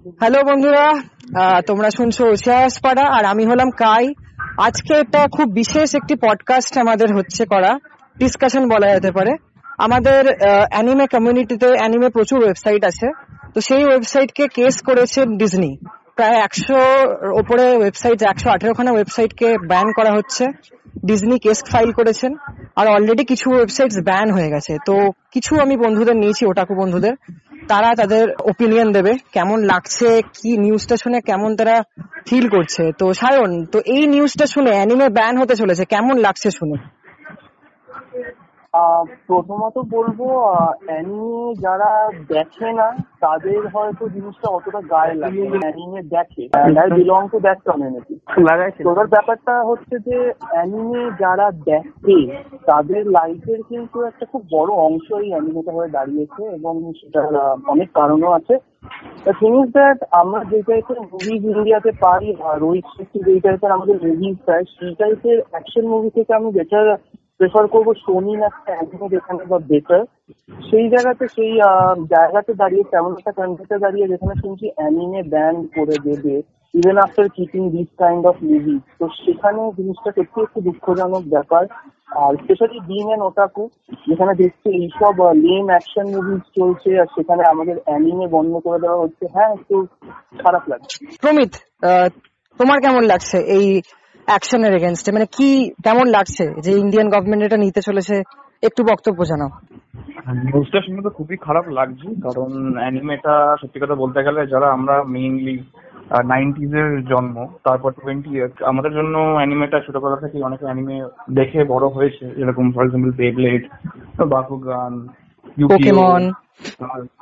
Hello বন্ধুরা। তোমরা শুনছো ওশিয়াস পাড়া, আর আমি হলাম কাই। আজকে এটা খুব বিশেষ একটি পডকাস্ট আমাদের হচ্ছে করা। ডিসকাশন বলা যেতে পারে। আমাদের অ্যানিমে কমিউনিটিতে অ্যানিমে প্রচুর ওয়েবসাইট আছে। তো সেই ওয়েবসাইটকে কেস করেছে ডিজনি প্রায় একশো ওপরে ওয়েবসাইট একশো আঠেরো খানা ওয়েবসাইটকে ব্যান করা হচ্ছে। ডিজনি কেস ফাইল করেছেন। আর অলরেডি কিছু ওয়েবসাইটস ব্যান হয়ে গেছে। তো কিছু আমি বন্ধুদের নিয়েছি ওটাকু বন্ধুদের। তারা তাদের ওপিনিয়ন দেবে, কেমন লাগছে, কি নিউজটা শুনে কেমন তারা ফিল করছে। তো সায়ন, তো এই নিউজটা শুনে অ্যানিমে ব্যান হতে চলেছে, কেমন লাগছে শুনে? প্রথমত বলব অ্যানিমে যারা দেখে না তাদের হয়তো জিনিসটা অতটা গায়ে লাগে অ্যানিমে দেখে। I belong to that community তোদের ব্যাপারটা হচ্ছে যে অ্যানিমে যারা দেখে তাদের লাইফের কিন্তু একটা খুব বড় অংশ এই অ্যানিমেটা হয়ে দাঁড়িয়েছে এবং সেটার অনেক কারণও আছে। থিং ইজ দ্যাট আমরা যে টাইপের মুভিজ ইন্ডিয়াতে পাই রোহিত শেট্টি যেই টাইপের আমাদের মুভিজ চাই সেই টাইপের অ্যাকশন মুভি থেকে আমি বেটার প্রেফার করব সোনির একটা অ্যানিমে যেখানে বা বেটার সেই জায়গাতে সেই জায়গাতে দাঁড়িয়ে, তেমন একটা কান্ট্রিতে দাঁড়িয়ে যেখানে শুনছি অ্যানিমে ব্যান করে দেবে even after keeping this kind of movie তো সেখানে জিনিসটা সত্যি একটু দুঃখজনক ব্যাপার। আর স্পেশালি বিং অ্যান ওটাকু যেখানে দেখছি এইসব লেম অ্যাকশন মুভিজ চলছে, আর সেখানে আমাদের অ্যানিমে বন্ধ করে দেওয়া হচ্ছে। হ্যাঁ একটু খারাপ লাগছে। প্রমিত তোমার কেমন লাগছে এই অ্যাকশনের এগেনস্টে মানে কি, কেমন লাগছে যে ইন্ডিয়ান গভর্নমেন্ট এটা নিতে চলেছে? একটু বক্তব্য জানাও। নিউজটা শুনে তো খুবই খারাপ লাগছে, কারণ অ্যানিমেটা সত্যি কথা বলতে গেলে যারা আমরা মেইনলি নাইনটিজ এর জন্ম, তারপর টোয়েন্টি আমাদের জন্য অ্যানিমেটা ছোটবেলা থেকে অনেক অ্যানিমে দেখে বড় হয়েছে। যেরকম for example Beyblade Bakugan Pokemon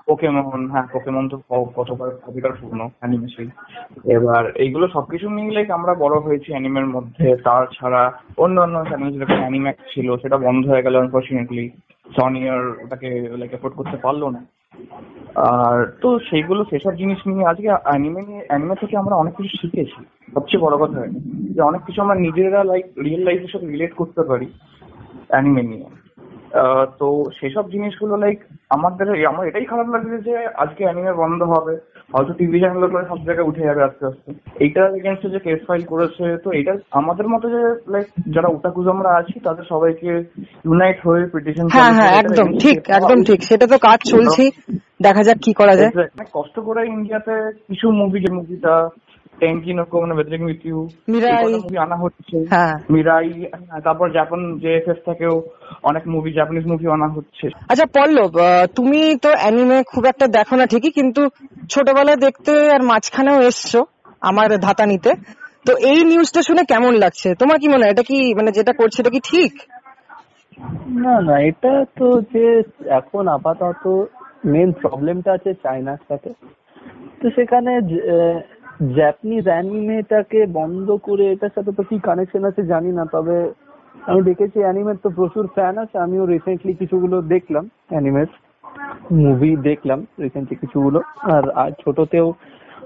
Pokemon হ্যাঁ পোকেমন তো কতবার কতবার পূর্ণ অ্যানিমেশন এবার এইগুলো সবকিছু মিলে আমরা বড় হয়েছি অ্যানিমের মধ্যে। তার ছাড়া অন্য অন্য চ্যানেল যেরকম অ্যানিম্যাক্স ছিল সেটা বন্ধ হয়ে গেল আনফর্চুনেটলি সনি আর ওটাকে লাইক এফোর্ড করতে পারল না। আর তো সেইগুলো সেসব জিনিস নিয়ে আজকে অ্যানিমে নিয়ে অ্যানিমে থেকে আমরা অনেক কিছু শিখেছি। সবচেয়ে বড় কথা যে অনেক কিছু আমরা নিজেরা লাইক রিয়েল লাইফের সাথে রিলেট করতে পারি অ্যানিমে নিয়ে। তো সেসব জিনিসগুলো লাইক আমাদের আমার এটাই খারাপ লাগছে যে আজকে অ্যানিমে বন্ধ হবে। হয়তো টিভি চ্যানেলগুলো সব জায়গায় উঠে যাবে আস্তে আস্তে। এইটার এগেনস্টে যে কেস ফাইল করেছে তো এটা আমাদের মতো যে লাইক যারা ওটাকুজ আমরা আছি তাদের সবাইকে ইউনাইট হয়ে পিটিশন হ্যাঁ হ্যাঁ একদম ঠিক একদম ঠিক। সেটা তো কাজ চলছে দেখা যাক কি করা যায়। কষ্ট করে ইন্ডিয়াতে কিছু মুভি যে মুভিটা টেনকি নোকো মানে বেদারিং উইথ ইউ মিরাই। আনা হচ্ছে মিরাই তারপর জাপান জেএফএস থেকেও অনেক মুভি জাপানিজ মুভি আনা হচ্ছে আচ্ছা পল্লব আহ, তুমি তো অ্যানিমে খুব একটা দেখো না ঠিকই কিন্তু ছোটবেলায় দেখতে আর মাঝখানেও এসছো আমার ধাতা নিতে। তো এই নিউজটা শুনে কেমন লাগছে? তোমার কি মনে হয়? এটা কি মানে যেটা করছে এটা কি ঠিক? না না এটা তো যে এখন আপাতত মেন প্রবলেমটা আছে চায়নার সাথে। তো সেখানে জাপানিজ অ্যানিমেটাকে বন্ধ করে এটার সাথে তো কি কানেকশন আছে জানি না তবে আমি দেখেছি অ্যানিমের তো প্রচুর ফ্যান আছে আমিও রিসেন্টলি কিছুগুলো দেখলাম অ্যানিমের মুভি দেখলাম রিসেন্টলি কিছুগুলো আর আর ছোটতেও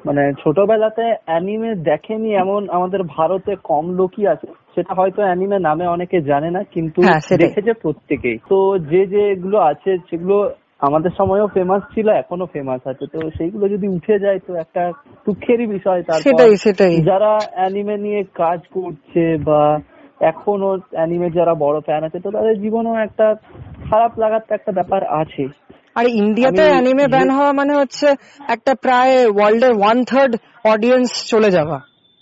মানে ছোটবেলাতে অ্যানিমে দেখেনি এমন আমাদের ভারতে কম লোকই আছে সেটা হয়তো অ্যানিমে নামে অনেকে জানে না কিন্তু হ্যাঁ, দেখেছে প্রত্যেকেই। তো যে যে যেগুলো আছে সেগুলো আমাদের সময়ও ফেমাস ছিল এখনও ফেমাস আছে তো সেইগুলো যদি উঠে যায় তো একটা দুঃখেরই বিষয় সেটাই সেটাই। যারা অ্যানিমে নিয়ে কাজ করছে বা এখনও অ্যানিমে যারা বড় ফ্যান আছে তো তাদের জীবনেও একটা খারাপ লাগার তো একটা ব্যাপার আছে। আর ইন্ডিয়াতে অ্যানিমে ব্যান হওয়া মানে হচ্ছে একটা প্রায় ওয়ার্ল্ডের ওয়ান থার্ড অডিয়েন্স চলে যাওয়া।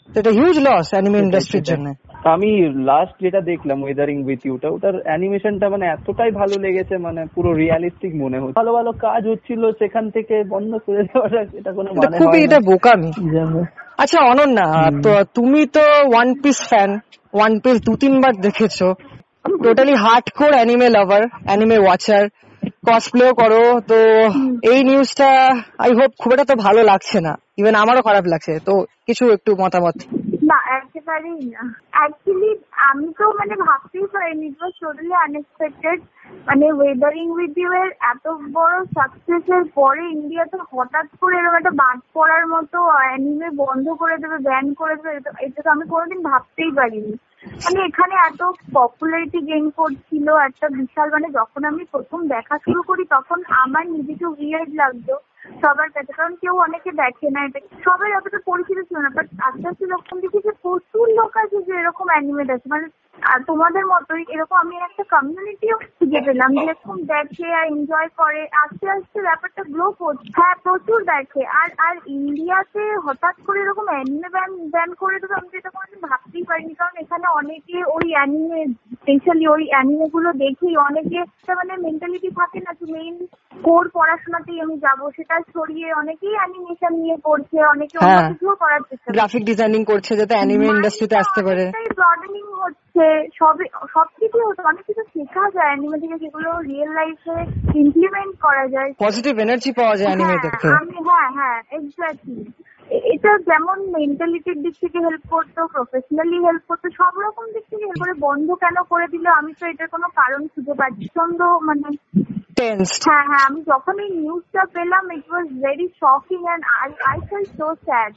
সেটা এটা হিউজ লস অ্যানিমে ইন্ডাস্ট্রির জন্য। আমি লাস্ট যেটা দেখলাম ওয়েদারিং উইথ ইউটা ওটার অ্যানিমেশনটা মানে এতটাই ভালো লেগেছে মানে পুরো রিয়ালিস্টিক মনে হচ্ছে। ভালো ভালো কাজ হচ্ছিল সেখান থেকে বন্ধ করে দেওয়াটা এটা কোনো এটা মানে খুবই এটা বোকামি। আচ্ছা অনন্যা তো তুমি তো One Piece fan One Piece দু তিনবার দেখেছ। Totally hard core anime lover anime watcher কসপ্লেও করো তো এই নিউজটা আই হোপ খুব একটা তো ভালো লাগছে না। ইভেন আমারও খারাপ লাগছে তো কিছু একটু মতামত। একেবারেই না অ্যাকচুয়ালি আমি তো মানে ভাবতেই পারিনি ওয়াজ টোটালি আনএক্সপেক্টেড মানে ওয়েদারিং উইথ ইউ এর এত বড় সাকসেস এর পরে ইন্ডিয়াতে হঠাৎ করে এরকম একটা বাদ পড়ার মতো অ্যানিমে বন্ধ করে দেবে ব্যান করে দেবে, এটা তো আমি কোনোদিন ভাবতেই পারিনি। মানে এখানে এত পপুলারিটি গেইন করছিল, একটা বিশাল মানে যখন আমি প্রথম দেখা শুরু করি, তখন আমার নিজেকে উইয়ার্ড লাগতো। সবার কাছে। কারণ কেউ অনেকে দেখে না, এটা সবাই অতটা পরিচিত ছিল না বাট আস্তে আস্তে যখন দেখি যে প্রচুর লোক আছে যে এরকম অ্যানিমেট আছে মানে আর তোমাদের মতোই এরকম আমি একটা কমিউনিটিও খুঁজে পেলাম যে এরকম দেখে আর এনজয় করে। আস্তে আস্তে ব্যাপারটা গ্রো করছে। হ্যাঁ প্রচুর দেখে। আর আর ইন্ডিয়াতে হঠাৎ করে এরকম অ্যানিমে ব্যান ব্যান করে দেবে আমি এটা কোনোদিন ভাবতেই পারিনি। কারণ এখানে অনেকে ওই অ্যানিমে স্পেশালি ওই অ্যানিমে গুলো দেখেই অনেকে একটা মানে মেন্টালিটি থাকে না যে মেইন কোর পড়াশোনাতেই আমি যাব। সেটা ছড়িয়ে অনেকেই অ্যানিমেশন নিয়ে পড়ছে অনেকে অন্য হ্যাঁ। কিছুও করার চেষ্টা গ্রাফিক ডিজাইনিং করছে যাতে অ্যানিমে ইন্ডাস্ট্রিতে আসতে পারে। ব্রডেনিং হচ্ছে সবে সবকিছু হচ্ছে অনেক কিছু শেখা যায় অ্যানিমে থেকে যেগুলো রিয়েল লাইফে ইমপ্লিমেন্ট করা যায়। পজিটিভ এনার্জি পাওয়া যায় অ্যানিমে হ্যাঁ, আমি হ্যাঁ হ্যাঁ এক্স্যাক্টলি এটা যেমন মেন্টালিটির দিক থেকে হেল্প করতো প্রফেশনালি হেল্প করতো সব রকম দিক থেকে হেল্প করে বন্ধ কেন করে দিল আমি তো এটার কোনো কারণ খুঁজে পাচ্ছি প্রচণ্ড মানে হ্যাঁ হ্যাঁ আমি যখন এই নিউজটা পেলাম it was very shocking and I I fell so sad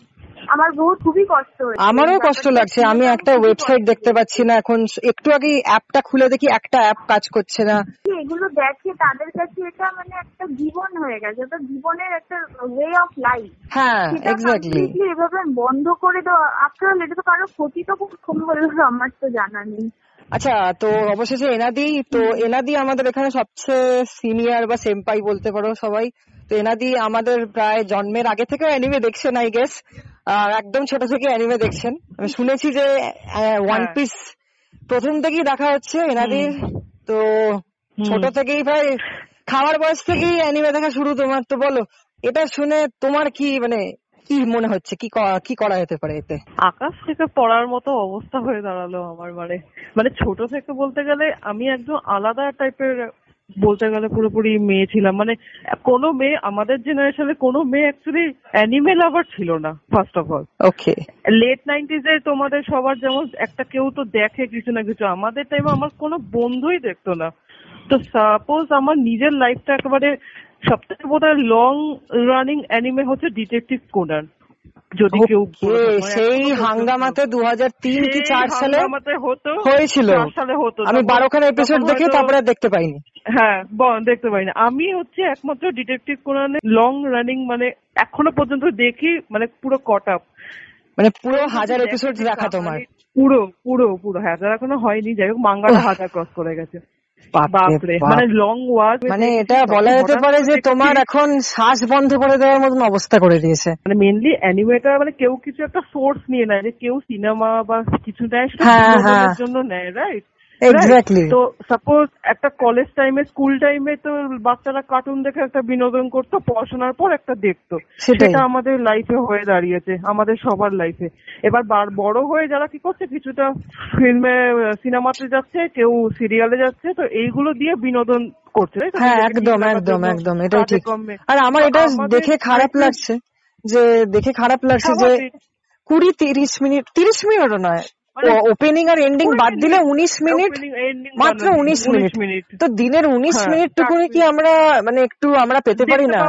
আমার বহুত খুবই কষ্ট হয়েছে। আমারও কষ্ট লাগছে। আমি একটা ওয়েবসাইট দেখতে পাচ্ছি না এখন। একটু আগে অ্যাপটা খুলে দেখি একটা অ্যাপ কাজ করছে না। এগুলো দেখে তাদের কাছে এটা মানে একটা জীবন হয়ে গেছে ওটা জীবনের একটা ওয়ে অফ লাইফ হ্যাঁ এক্স্যাক্টলি এভাবে বন্ধ করে দেওয়া আফটার এটা তো কারও ক্ষতি তো কম বলল আমার তো জানা নেই। আচ্ছা তো অবশেষে এনাদি তো এনাদি আমাদের এখানে সবচেয়ে সিনিয়র বা সেম্পাই বলতে পারো সবাই। তো এনাদি আমাদের প্রায় জন্মের আগে থেকে অ্যানিমে দেখছেন আই গেস আর একদম ছোট থেকে অ্যানিমে দেখছেন। আমি শুনেছি যে ওয়ান হ্যাঁ। পিস প্রথম থেকেই দেখা হচ্ছে এনাদির। তো ছোট থেকেই ভাই খাওয়ার বয়স থেকেই অ্যানিমে দেখা শুরু তোমার। তো বলো এটা শুনে তোমার কি মানে কি মনে হচ্ছে? কি কি করা যেতে পারে এতে? আকাশ থেকে পড়ার মতো অবস্থা হয়ে দাঁড়াল আমার মানে। মানে ছোট থেকে বলতে গেলে আমি একদম আলাদা টাইপের বলতে গেলে পুরোপুরি মেয়ে ছিলাম। মানে কোনো মেয়ে আমাদের জেনারেশনে কোনো মেয়ে অ্যাকচুয়ালি অ্যানিমে লাভার ছিল না first of all okay late nineties এ তোমাদের সবার যেমন একটা কেউ তো দেখে কিছু না কিছু আমাদের টাইমে আমার কোনো বন্ধুই দেখতো না। তো সাপোজ আমার নিজের লাইফটা একেবারে সবথেকে বোধ হয় লং রানিং অ্যানিমে হচ্ছে ডিটেকটিভ কোনান যদি কেউ সেই হাঙ্গামাতে দু হাজার তিন কি চার সালে হয়েছিল। আমি বারোখানা এপিসোড দেখে তারপরে দেখতে পাইনি। হ্যাঁ দেখতে পাই না আমি হচ্ছে একমাত্র ডিটেকটিভ কোনানে লং রানিং মানে এখনও পর্যন্ত দেখি মানে পুরো কট আপ মানে পুরো হাজার এপিসোড দেখা তোমার। পুরো পুরো পুরো। হাজার এখনও হয়নি যাই হোক মাঙ্গাটা হাজার ক্রস করে গেছে। বাপরে মানে লং ওয়াক মানে এটা বলা যেতে পারে যে তোমার এখন শ্বাস বন্ধ করে দেওয়ার মতন অবস্থা করে দিয়েছে। মানে মেইনলি অ্যানিমেটা মানে কেউ কিছু একটা সোর্স নিয়ে নেয় যে কেউ সিনেমা বা কিছু নেয় হ্যাঁ, হ্যাঁ। জন্য নেয় রাইট এক্স্যাক্টলি তো সাপোজ একটা কলেজ টাইমে স্কুল টাইমে তো বাচ্চারা কার্টুন দেখে একটা বিনোদন করতো পড়াশোনার পর একটা দেখতো। সেটা আমাদের লাইফে হয়ে দাঁড়িয়েছে আমাদের সবার লাইফে এবার বার- বড় হয়ে যারা কি করছে কিছুটা ফিল্মে সিনেমাতে যাচ্ছে কেউ সিরিয়ালে যাচ্ছে তো এইগুলো দিয়ে বিনোদন করছে? হ্যাঁ একদম একদম একদম এটাই ঠিক। আর আমার এটা দেখে খারাপ লাগছে যে দেখে খারাপ লাগছে যে কুড়ি তিরিশ মিনিট তিরিশ মিনিটও নয় ওপেনিং আর এন্ডিং বাদ দিলে উনিশ মিনিট মাত্র উনিশ 19 মিনিট। তো দিনের উনিশ হ্যাঁ, মিনিট টুকুনি কি আমরা মানে একটু আমরা পেতে পারি না?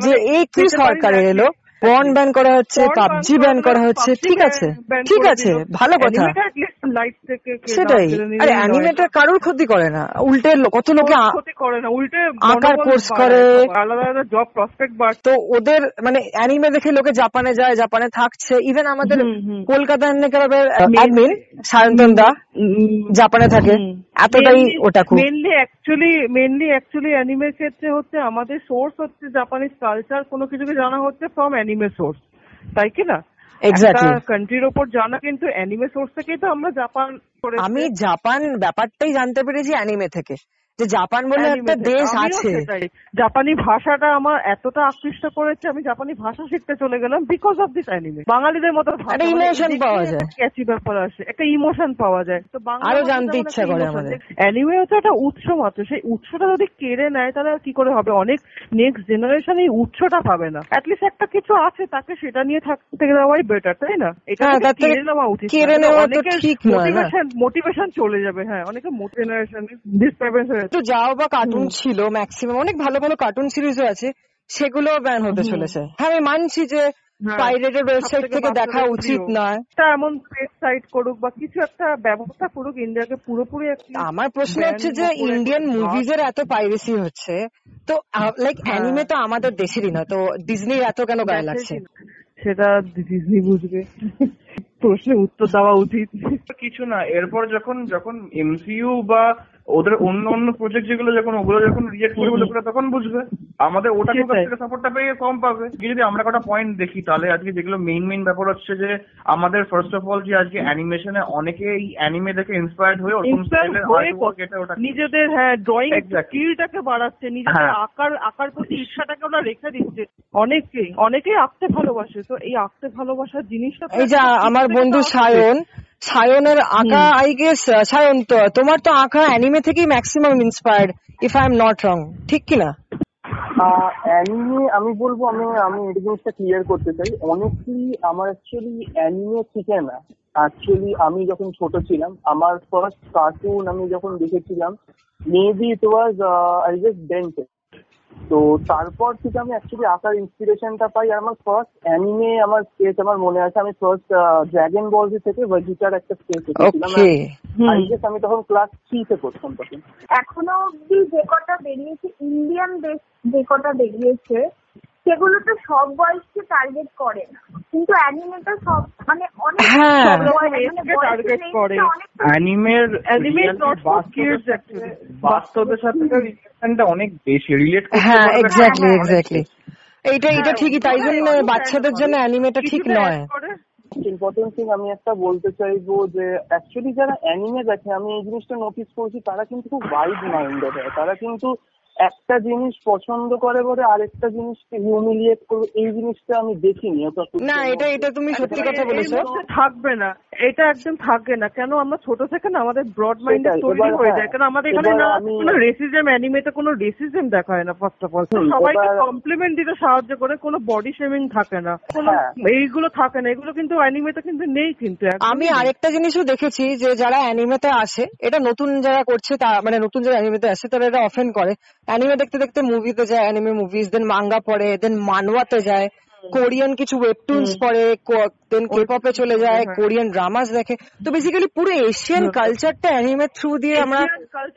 যে এ এই কি সরকারে এলো। পর্ন ব্যান করা হচ্ছে পাবজি ব্যান করা হচ্ছে ঠিক আছে ঠিক আছে ভালো কথা। Life থেকে সেটাই। আরে। অ্যানিমেটার কারোর ক্ষতি করে না। উল্টে কত লোকে ক্ষতি করে না উল্টে আঁকার course করে। আলাদা আলাদা জব প্রসপেক্ট বাড়ছে। তো ওদের মানে অ্যানিমে দেখে লোকে জাপানে যায় জাপানে থাকছে। ইভেন আমাদের। কলকাতা ক্লাবের অ্যাডমিন সায়ন্তন দা জাপানে থাকে। এতটাই otaku mainly actually mainly actually অ্যানিমের ক্ষেত্রে হচ্ছে আমাদের সোর্স হচ্ছে জাপানিজ কালচার কোনো কিছুকে জানা হচ্ছে ফ্রম অ্যানিমে সোর্স তাই কি না. কান্ট্রির ওপর জানা কিন্তু অ্যানিমে সোর্স থেকেই তো আমরা জাপান আমি জাপান ব্যাপারটাই জানতে পেরেছি অ্যানিমে থেকে। যে জাপান বলে একটা দেশ আছে। জাপানি ভাষাটা আমার এতটা আকৃষ্ট করেছে আমি জাপানি ভাষা শিখতে চলে গেলাম বিকজ অফ দিস অ্যানিমে বাঙালিদের মতো একটা মানে emotion দেখলেই পাওয়া যায়। catchy ব্যাপার আসে একটা ইমোশন পাওয়া যায়। তো আরও জানতে ইচ্ছা করে আমাদের। অ্যানিমে হচ্ছে একটা উৎস মাত্র সেই উৎসটা যদি কেড়ে নেয় তাহলে কি করে হবে? অনেক নেক্সট জেনারেশন এই উৎসটা পাবে না। অ্যাটলিস্ট একটা কিছু আছে তাকে সেটা নিয়ে থাকতে দেওয়াই বেটার তাই না? এটা হ্যাঁ, কেড়ে নেওয়া উচিত কেড়ে নেওয়া তো ঠিক। মোটিভেশন মোটিভেশন চলে যাবে হ্যাঁ অনেকে জেনারেশন ডিস্টারবেন্স হয়ে একটু যাও বা কার্টুন ছিল ম্যাক্সিমাম অনেক ভালো ভালো কার্টুন সিরিজও আছে সেগুলো ব্যান হতে চলেছে। হ্যাঁ আমি মানছি যে হ্যাঁ, পাইরেটেড ওয়েবসাইট থেকে দেখা উচিত নয়। একটা এমন পেট সাইট করুক বা কিছু একটা ব্যবস্থা করুক ইন্ডিয়াকে পুরোপুরি আমার প্রশ্ন হচ্ছে যে ইন্ডিয়ান। মুভিজ এর এত পাইরেসি হচ্ছে তো লাইক হ্যাঁ। অ্যানিমে তো আমাদের দেশেরই না তো ডিজনির এত কেন গায়ে লাগছে? সেটা ডিজনি বুঝবে। প্রশ্নের উত্তর দেওয়া উচিত। কিছু না এরপর যখন যখন এমসিইউ বা ওদের অন্য অন্য প্রজেক্ট যেগুলো যখন ওগুলো যখন রিজেক্ট করবে লোকেরা তখন বুঝবে। আমাদের ওটা। থেকে সাপোর্টটা পেয়ে কম পাবে। কি যদি আমরা কটা পয়েন্ট দেখি তাহলে আজকে যেগুলো মেইন মেইন ব্যাপার হচ্ছে যে আমাদের ফার্স্ট অফ অল যে আজকে অ্যানিমেশনে অনেকে এই অ্যানিমে দেখে ইন্সপায়ার্ড হয়ে ওরকম নিজেদের হ্যাঁ ড্রয়িং. স্কিলটাকে বাড়াচ্ছে নিজেদের হ্যাঁ। আঁকার আঁকার প্রতি ইচ্ছাটাকে ওরা রেখে দিচ্ছে। অনেকেই অনেকেই আঁকতে ভালোবাসে। তো এই আঁকতে ভালোবাসার জিনিসটা এই যে আমার বন্ধু সায়ন সায়নের আঁকা আই গেস সায়ন তো তোমার তো আঁকা অ্যানিমে থেকেই maximum inspired if I am not wrong ঠিক কি না অ্যানিমে আমি বলব আমি আমি এই জিনিসটা ক্লিয়ার করতে চাই। অনেকই আমার অ্যাকচুয়ালি অ্যানিমে থেকে না অ্যাকচুয়ালি আমি যখন ছোট ছিলাম আমার ফার্স্ট কার্টুন আমি যখন দেখেছিলাম maybe it was I guess Ben ten তো তারপর থেকে আমি অ্যাকচুয়ালি আঁকার ইন্সপিরেশনটা পাই। আর আমার ফার্স্ট অ্যানিমে আমার স্কেচ আমার মনে আছে। আমি ফার্স্ট ড্র্যাগন বল থেকে ভেজিটার একটা স্কেচ এঁকেছিলাম আমি তখন ক্লাস থ্রিতে পড়তাম তখন। এখনও অব্দি যে কটা বেরিয়েছে ইন্ডিয়ান দেশ যে কটা বেরিয়েছে সেগুলো তো সব বয়সকে টার্গেট করে না। কিন্তু অ্যানিমেটা সব মানে অনেক হ্যাঁ। মানে করে। অ্যানিমের বাস্তবের সাথে রিলেশনটা অনেক বেশি রিলেট করতে হ্যাঁ এক্স্যাক্টলি এক্স্যাক্টলি এইটা এটা হ্যাঁ, ঠিকই তাই জন্য বাচ্চাদের জন্য অ্যানিমেটা ঠিক নয়। ইম্পর্টেন্ট থিং আমি একটা বলতে চাইব যে অ্যাকচুয়ালি যারা অ্যানিমে দেখে আমি এই জিনিসটা নোটিস করছি তারা কিন্তু খুব ওয়াইড মাইন্ডেড হয়। তারা কিন্তু একটা জিনিস পছন্দ করে বলে আরেকটা জিনিসকে হিউমিলিয়েট করবে এই জিনিসটা আমি দেখিনি না এটা এটা তুমি সত্যি কথা বলেছ। থাকবে না এটা একদম থাকবে না কেন আমরা ছোট থেকে না আমাদের ব্রড মাইন্ড তৈরি হয়ে হ্যাঁ, যায় কারণ আমাদের এখানে না কোনো রেসিজম অ্যানিমেতে কোনো রেসিজম দেখা হয় না ফার্স্ট অফ অল সবাইকে কমপ্লিমেন্ট দিতে সাহায্য করে কোনো বডি শেমিং থাকে না কোনো হ্যাঁ। এইগুলো থাকে না এগুলো কিন্তু অ্যানিমেতে কিন্তু নেই কিন্তু আমি আরেকটা জিনিসও দেখেছি যে যারা অ্যানিমেতে আসে এটা নতুন যারা করছে তা মানে নতুন যারা অ্যানিমেতে আসে তারা এটা অফেন করে। অ্যানিমে দেখতে দেখতে মুভিতে যায় অ্যানিমে মুভিজ দেন মাঙ্গা পড়ে দেন মানওয়াতে যায়। কোরিয়ান কিছু ওয়েবটুনস পড়ে দেন কেপপে চলে যায় কোরিয়ান ড্রামাস দেখে। তো বেসিক্যালি পুরো এশিয়ান কালচারটা অ্যানিমের থ্রু দিয়ে আমরা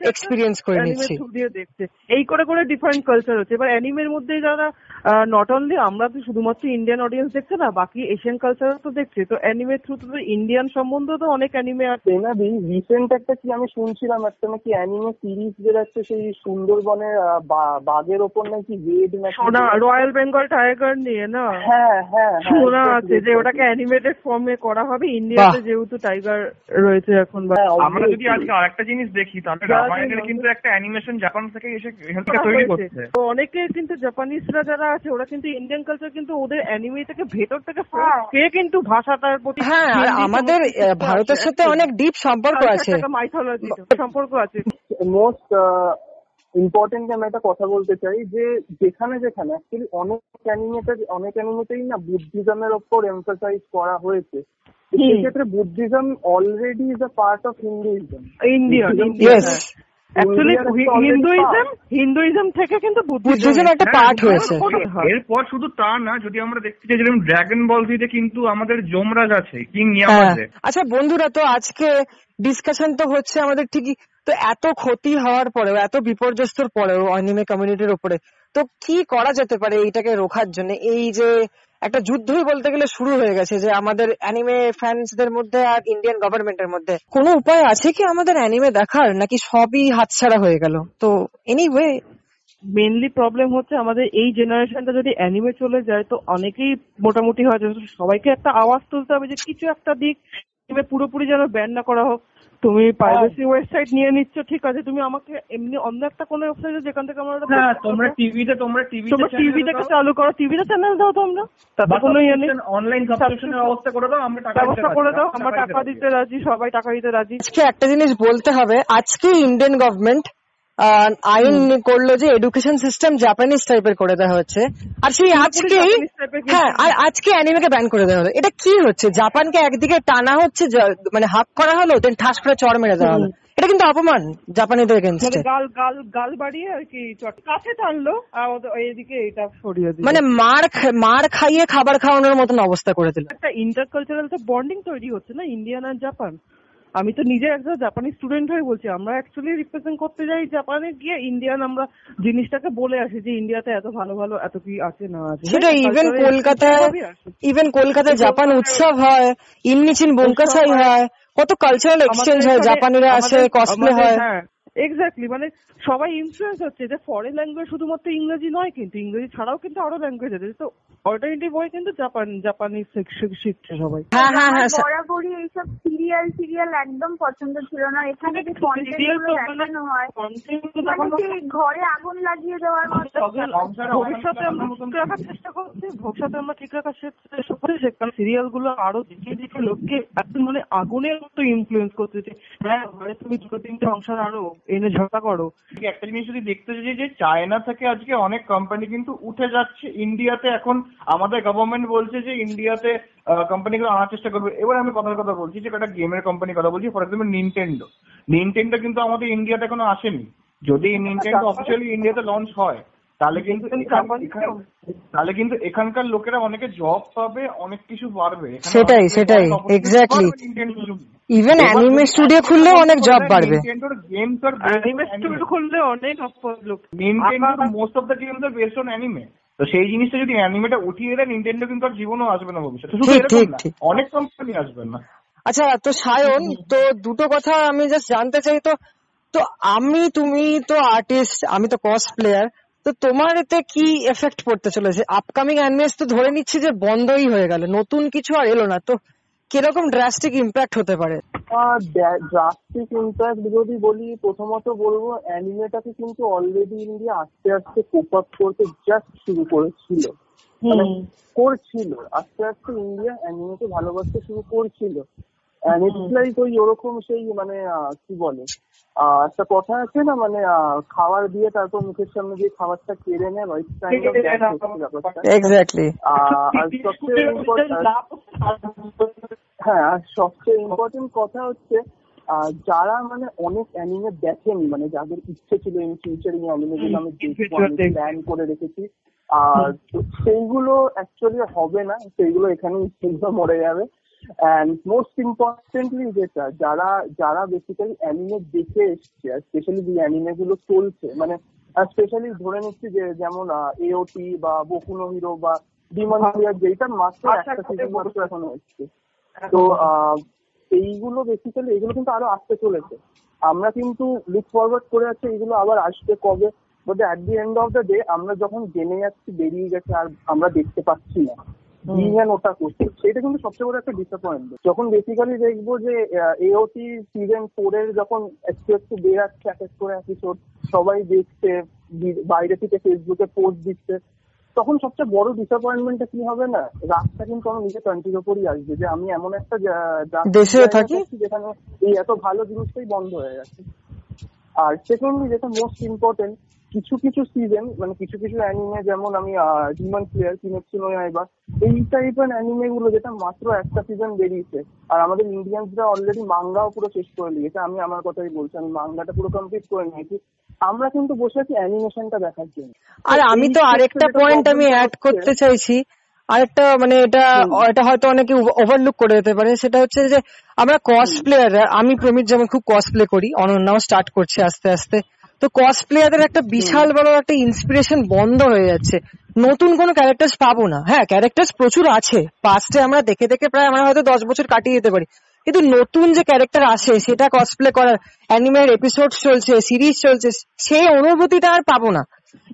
এক্সপিরিয়েন্স করে anime নিচ্ছি। through দিয়ে দেখছে। এই করে করে ডিফারেন্ট কালচার হচ্ছে। এবার অ্যানিমের মধ্যে যারা নট অনলি আমরা তো শুধুমাত্র ইন্ডিয়ান অডিয়েন্স দেখছে না বাকি এশিয়ান কালচার তো দেখছে। তো অ্যানিমের থ্রু তো ইন্ডিয়ান সম্বন্ধে তো অনেক অ্যানিমে আছে। তেনাদি রিসেন্ট একটা কি আমি শুনছিলাম একটা নাকি অ্যানিমে সিরিজ বেরোচ্ছে সেই সুন্দরবনের বা- বাঘের ওপর নাকি রেড শোনা রয়্যাল বেঙ্গল টাইগার নিয়ে না? হ্যাঁ হ্যাঁ হ্যাঁ, শোনা আছে যে ওটাকে অ্যানিমেটেড ফর্মে করা হবে। ইন্ডিয়াতে যেহেতু টাইগার রয়েছে এখন বা হ্যাঁ, আমরা যদি। আজকে আরেকটা জিনিস দেখি তাহলে রামায়ণের কিন্তু একটা অ্যানিমেশন জাপান থেকে এসে এখান থেকে তৈরি করছে। তো অনেকে কিন্তু জাপানিজরা যারা আছে ওরা কিন্তু ইন্ডিয়ান কালচার কিন্তু ওদের অ্যানিমে থেকে ভেতর থেকে হ্যাঁ। কে কিন্তু ভাষাটার প্রতি হ্যাঁ আর আমাদের ভারতের সাথে অনেক ডিপ সম্পর্ক আছে। মাইথোলজি সম্পর্ক আছে। মোস্ট ইম্পর্টেন্ট আমি একটা কথা বলতে চাই যে যেখানে যেখানে অ্যাকচুয়ালি অনেক অ্যানিমেতে অনেক অ্যানিমেতেই না বুদ্ধিজমের ওপর এমফাসাইজ করা হয়েছে। সেক্ষেত্রে Buddhism already is a part of Hinduism Indian actually Hinduism Hinduism থেকে কিন্তু বুদ্ধিজম একটা পার্ট হয়েছে। হ্যাঁ, এরপর শুধু তা না যদি আমরা দেখতে চাই যেরকম ড্রাগন বল জিতে কিন্তু আমাদের যমরাজ আছে কিং হ্যাঁ। আচ্ছা বন্ধুরা তো আজকে ডিসকাশন তো হচ্ছে আমাদের ঠিকই। তো এত ক্ষতি হওয়ার পরেও এত বিপর্যস্তর পরেও অ্যানিমে কমিউনিটির উপরে তো কি করা যেতে পারে এইটাকে রোখার জন্য? এই যে একটা যুদ্ধই বলতে গেলে শুরু হয়ে গেছে যে আমাদের অ্যানিমে ফ্যান্সদের মধ্যে আর ইন্ডিয়ান গভর্নমেন্টের মধ্যে। কোনো উপায় আছে কি আমাদের অ্যানিমে দেখার? নাকি সবই হাতছাড়া হয়ে গেল? তো এনিওয়ে মেনলি প্রবলেম হচ্ছে আমাদের এই জেনারেশনটা যদি অ্যানিমে চলে যায়, তো অনেকেই মোটামুটি হয় সবাইকে একটা আওয়াজ তুলতে হবে যে কিছু একটা দিক পুরোপুরি যেন ব্যান না করা হোক। তুমি প্রাইভেসি ওয়েবসাইট নিয়ে নিচ্ছ ঠিক আছে তুমি আমাকে এমনি অন্য একটা কোনো ওয়েবসাইটে যেখান থেকে আমরা হ্যাঁ তোমরা টিভিতে তোমরা টিভি তোমরা টিভি থেকে চালু করো টিভিতে চ্যানেল দাও তোমরা। তাতে কোনো ইয়ে নেই। অনলাইন সাবস্ক্রিপশনের ব্যবস্থা করে দাও আমরা টাকা ব্যবস্থা করে দাও আমরা টাকা দিতে রাজি সবাই টাকা দিতে রাজি। আজকে একটা জিনিস বলতে হবে আজকে ইন্ডিয়ান গভর্নমেন্ট আইন করল যে এডুকেশন সিস্টেম জাপানিজ টাইপের করে দেওয়া হচ্ছে। আর সেই আজকেই কিন্তু- হ্যাঁ আর আজকে অ্যানিমেকে ব্যান করে দেওয়া হলো। এটা কি হচ্ছে? জাপানকে একদিকে টানা হচ্ছে মানে হাক করা হলো দেন ঠাস করে চড় মেরে দেওয়া হলো। এটা কিন্তু অপমান জাপানিদের মানে এগেনস্টে গাল গাল গাল বাড়িয়ে আর কি চট কাছে টানলো আর এদিকে এটা সরিয়ে দিল। মানে মার মার খাইয়ে খাবার খাওয়ানোর মতন অবস্থা করে দিল। একটা ইন্টারকালচারাল তো বন্ডিং তৈরি হচ্ছে না ইন্ডিয়ান আর জাপান আমি তো নিজে একটা জাপানি স্টুডেন্ট হয়ে বলছি আমরা অ্যাকচুয়ালি রিপ্রেজেন্ট করতে যাই জাপানে গিয়ে ইন্ডিয়ান আমরা জিনিসটাকে বলে আসি যে ইন্ডিয়াতে এত ভালো ভালো এত কি আছে না আছে। সেটা ইভেন কলকাতা কলকাতায় ইভেন কলকাতায় জাপান উৎসব হয় ইমনিচিন বঙ্কাসাই হয়। কত কালচারাল এক্সচেঞ্জ হয় জাপানিরা আসে কসমে কসপ্লে হয়। হ্যাঁ এক্স্যাক্টলি মানে সবাই ইনফ্লুয়েন্স হচ্ছে যে ফরেন ল্যাঙ্গুয়েজ শুধুমাত্র ইংরেজি নয় কিন্তু ইংরেজি ছাড়াও কিন্তু আরও ল্যাঙ্গুয়েজ আছে। তো অল্টারনেটিভ হয় কিন্তু জাপান জাপানি শিখছে সবাই। হ্যাঁ হ্যাঁ হ্যাঁ বরাবরই এইসব সিরিয়াল সিরিয়াল একদম পছন্দ ছিল না। এখানে যে কন্টেন্ট Serial গুলো মানে দেখানো হয় মানে ঘরে আগুন লাগিয়ে দেওয়ার মতো। ভবিষ্যতে আমরা ঠিক রাখার চেষ্টা করছি ভবিষ্যতে আমরা ঠিক রাখার চেষ্টা করছি। সেখানে সিরিয়ালগুলো আরও দেখিয়ে দেখিয়ে লোককে একদম মানে আগুনের মতো ইনফ্লুয়েন্স করতেছে। হ্যাঁ ঘরে তুমি দুটো তিনটে সংসার আরও এনে ঝগড়া করো। একটা জিনিস যদি দেখতে চাই যে চায়না থেকে আজকে অনেক কোম্পানি কিন্তু উঠে যাচ্ছে। ইন্ডিয়াতে এখন আমাদের গভর্নমেন্ট বলছে যে ইন্ডিয়াতে কোম্পানিগুলো আনার চেষ্টা করবে। এবার আমি কথার কথা বলছি যে একটা গেমের কোম্পানি কথা বলছি। ফর এক্সাম্পল নিনটেন্ডো নিনটেন্ডো কিন্তু আমাদের ইন্ডিয়াতে এখনও আসেনি। যদি নিনটেন্ডো অফিসিয়ালি ইন্ডিয়াতে লঞ্চ হয় তাহলে কিন্তু তাহলে কিন্তু এখানকার লোকেরা অনেকে জব পাবে অনেক কিছু পারবে সেটাই, সেটাই, জন্য। ইভেন অ্যানিমে স্টুডিও খুললেও অনেক জব বাড়বে। on anime anime. স্টুডিও খুললে অনেক লোক Nintendo most of the games are based on anime তো সেই জিনিসটা যদি অ্যানিমেটা উঠিয়ে দেয় নিনটেন্ডো কিন্তু আর জীবনও আসবে না ভবিষ্যতে। শুধু ঠিক, এরকম ঠিক, না ঠিক। অনেক কোম্পানি আসবে না। আচ্ছা তো সায়ন তো দুটো কথা আমি জাস্ট জানতে চাই। তো তো আমি তুমি তো আর্টিস্ট আমি তো কস্ট প্লেয়ার তো তোমার এতে কি এফেক্ট পড়তে চলেছে? আপকামিং অ্যানিমেস তো ধরে নিচ্ছি যে বন্ধই হয়ে গেল নতুন কিছু আর এলো না তো কীরকম ড্রাস্টিক ইম্প্যাক্ট হতে পারে? ড্রাস্টিক ইম্প্যাক্ট যদি বলি প্রথমত বলব অ্যানিমেটাকে কিন্তু অলরেডি ইন্ডিয়া আস্তে আস্তে কোপ আপ করতে জাস্ট শুরু করেছিল। মানে করছিল আস্তে আস্তে ইন্ডিয়া অ্যানিমেকে ভালোবাসতে শুরু করছিল। it's ওই ওরকম সেই মানে কি বলে? একটা কথা আছে না মানে আহ, খাবার দিয়ে তারপর মুখের সামনে দিয়ে খাবারটা কেড়ে নেয় বা এক্স্যাক্টলি আর সবচেয়ে হ্যাঁ আর সবচেয়ে ইম্পর্টেন্ট কথা হচ্ছে আহ, যারা মানে অনেক অ্যানিমে দেখেনি মানে যাদের ইচ্ছে ছিল ইন ফিউচার এই অ্যানিমে গুলো আমি দেখব প্ল্যান করে রেখেছি আর সেইগুলো অ্যাকচুয়ালি হবে না সেইগুলো এখানেই মরে যাবে। অ্যান্ড মোস্ট ইম্পর্টেন্টলি যেটা যারা যারা বেসিক্যালি অ্যানিমে দেখে এসছে আর স্পেশালি যে অ্যানিমে গুলো চলছে মানে স্পেশালি ধরে নিচ্ছি যে যেমন এওটি বা বকুনো হিরো বা ডিমন প্লেয়ার যেটা মাত্র একটা সিজন মাত্র এখন হচ্ছে তো আহ, এইগুলো বেসিক্যালি এগুলো কিন্তু আরও আসতে চলেছে। আমরা কিন্তু লুক ফরওয়ার্ড করে আছি এগুলো আবার আসবে কবে but at the end of the day আমরা যখন জেনে যাচ্ছি বেরিয়ে গেছে আর আমরা দেখতে পাচ্ছি না। ইভেন ওটা করছে সেটা কিন্তু সবচেয়ে বড় একটা ডিসঅ্যাপয়েন্টমেন্ট যখন বেসিক্যালি দেখব যে এওটি সিজন ফোর এর যখন একটু একটু বেরাচ্ছে এক এক করে এপিসোড সবাই দেখছে বাইরে থেকে ফেসবুকে পোস্ট দিচ্ছে তখন সবচেয়ে বড় ডিসঅ্যাপয়েন্টমেন্টটা কি হবে না? রাতটা কিন্তু আমার নিজের কান্ট্রির ওপরই আসবে যে আমি এমন একটা দেশে? থাকি? যেখানে এই এত ভালো জিনিসটাই বন্ধ হয়ে গেছে। আর সেকেন্ডলি যেটা মোস্ট ইম্পর্টেন্ট কিছু কিছু সিজন মানে কিছু কিছু অ্যানিমে যেমন আমি ডিমন প্লেয়ার কিনেছি নয় এবার এই টাইপের অ্যানিমে গুলো যেটা মাত্র একটা সিজন বেরিয়েছে। আর আমাদের ইন্ডিয়ানসরা অলরেডি মাঙ্গাও পুরো শেষ করে নিয়েছে আমি আমার কথাই বলছি আমি মাঙ্গাটা পুরো কমপ্লিট করে নিয়েছি। আমরা কিন্তু বসে আছি অ্যানিমেশনটা দেখার জন্য। আর আমি তো আরেকটা পয়েন্ট আমি অ্যাড করতে চাইছি আরেকটা মানে এটা এটা হয়তো অনেকে ওভারলুক করে দিতে পারে সেটা হচ্ছে যে আমরা কস্ট প্লেয়াররা আমি প্রমিত যেমন খুব কস্ট প্লে করি অনন্যাও স্টার্ট করছে আস্তে আস্তে। তো কস প্লেয়ারদের একটা বিশাল বড় একটা ইন্সপিরেশন বন্ধ হয়ে যাচ্ছে। নতুন কোনো ক্যারেক্টার্স পাবো না। হ্যাঁ ক্যারেক্টার্স প্রচুর আছে। পাস্টে আমরা দেখে দেখে প্রায় আমরা হয়তো দশ বছর কাটিয়ে যেতে পারি। কিন্তু নতুন যে ক্যারেক্টার আসে, সেটা কসপ্লে করার অ্যানিমের এপিসোড চলছে সিরিজ চলছে সেই অনুভূতিটা আর পাবো না।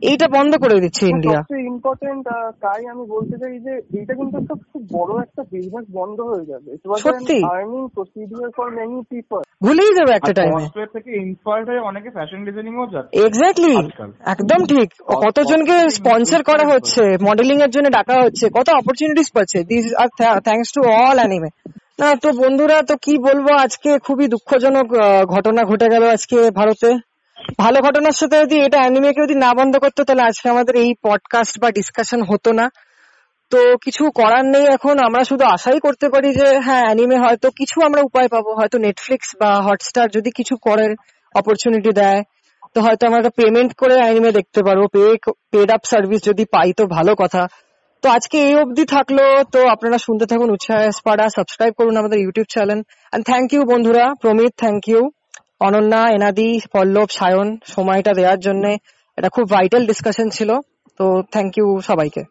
এইটা বন্ধ করে দিচ্ছে ইন্ডিয়া সবচেয়ে ইম্পর্টেন্ট তাই আমি বলতে চাই যে এইটা কিন্তু একটা খুব বড় একটা বিজনেস বন্ধ হয়ে যাবে। সত্যি? Earning procedure for many people ভুলেই যাবে একটা টাইমে কসপ্লে থেকে ইন্সপায়ার্ড হয়ে অনেকে ফ্যাশন ডিজাইনিং ও যাচ্ছে। এক্স্যাক্টলি একদম ঠিক। কতজনকে স্পন্সর করা হচ্ছে মডেলিং এর জন্য ডাকা হচ্ছে কত অপরচুনিটিস পাচ্ছে। This are thanks to all anime না তো বন্ধুরা তো কি বলব আজকে খুবই দুঃখজনক আহ, ঘটনা ঘটে গেল আজকে ভারতে। ভালো ঘটনার সাথে যদি এটা অ্যানিমেকে যদি না বন্ধ করতো, তাহলে আজকে আমাদের এই পডকাস্ট বা ডিসকাশন হতো না। তো কিছু করার নেই এখন, আমরা শুধু আশাই করতে পারি যে হ্যাঁ অ্যানিমে হয়তো কিছু আমরা উপায় পাবো। হয়তো নেটফ্লিক্স বা হটস্টার যদি কিছু করার অপরচুনিটি দেয়, তো হয়তো আমরা পেমেন্ট করে অ্যানিমে দেখতে পারব। পে পেড আপ সার্ভিস যদি পাই তো ভালো কথা। তো আজকে এই অবধি থাকল। তো আপনারা শুনতে থাকুন উৎসাহ পাড়া সাবস্ক্রাইব করুন আমাদের YouTube channel and thank you বন্ধুরা। প্রমিত থ্যাংক ইউ অনন্যা, এনাদি, পল্লব, সায়ন সময়টা দেওয়ার জন্য এটা খুব ভাইটাল ডিসকাশন ছিল। তো থ্যাংক ইউ সবাইকে।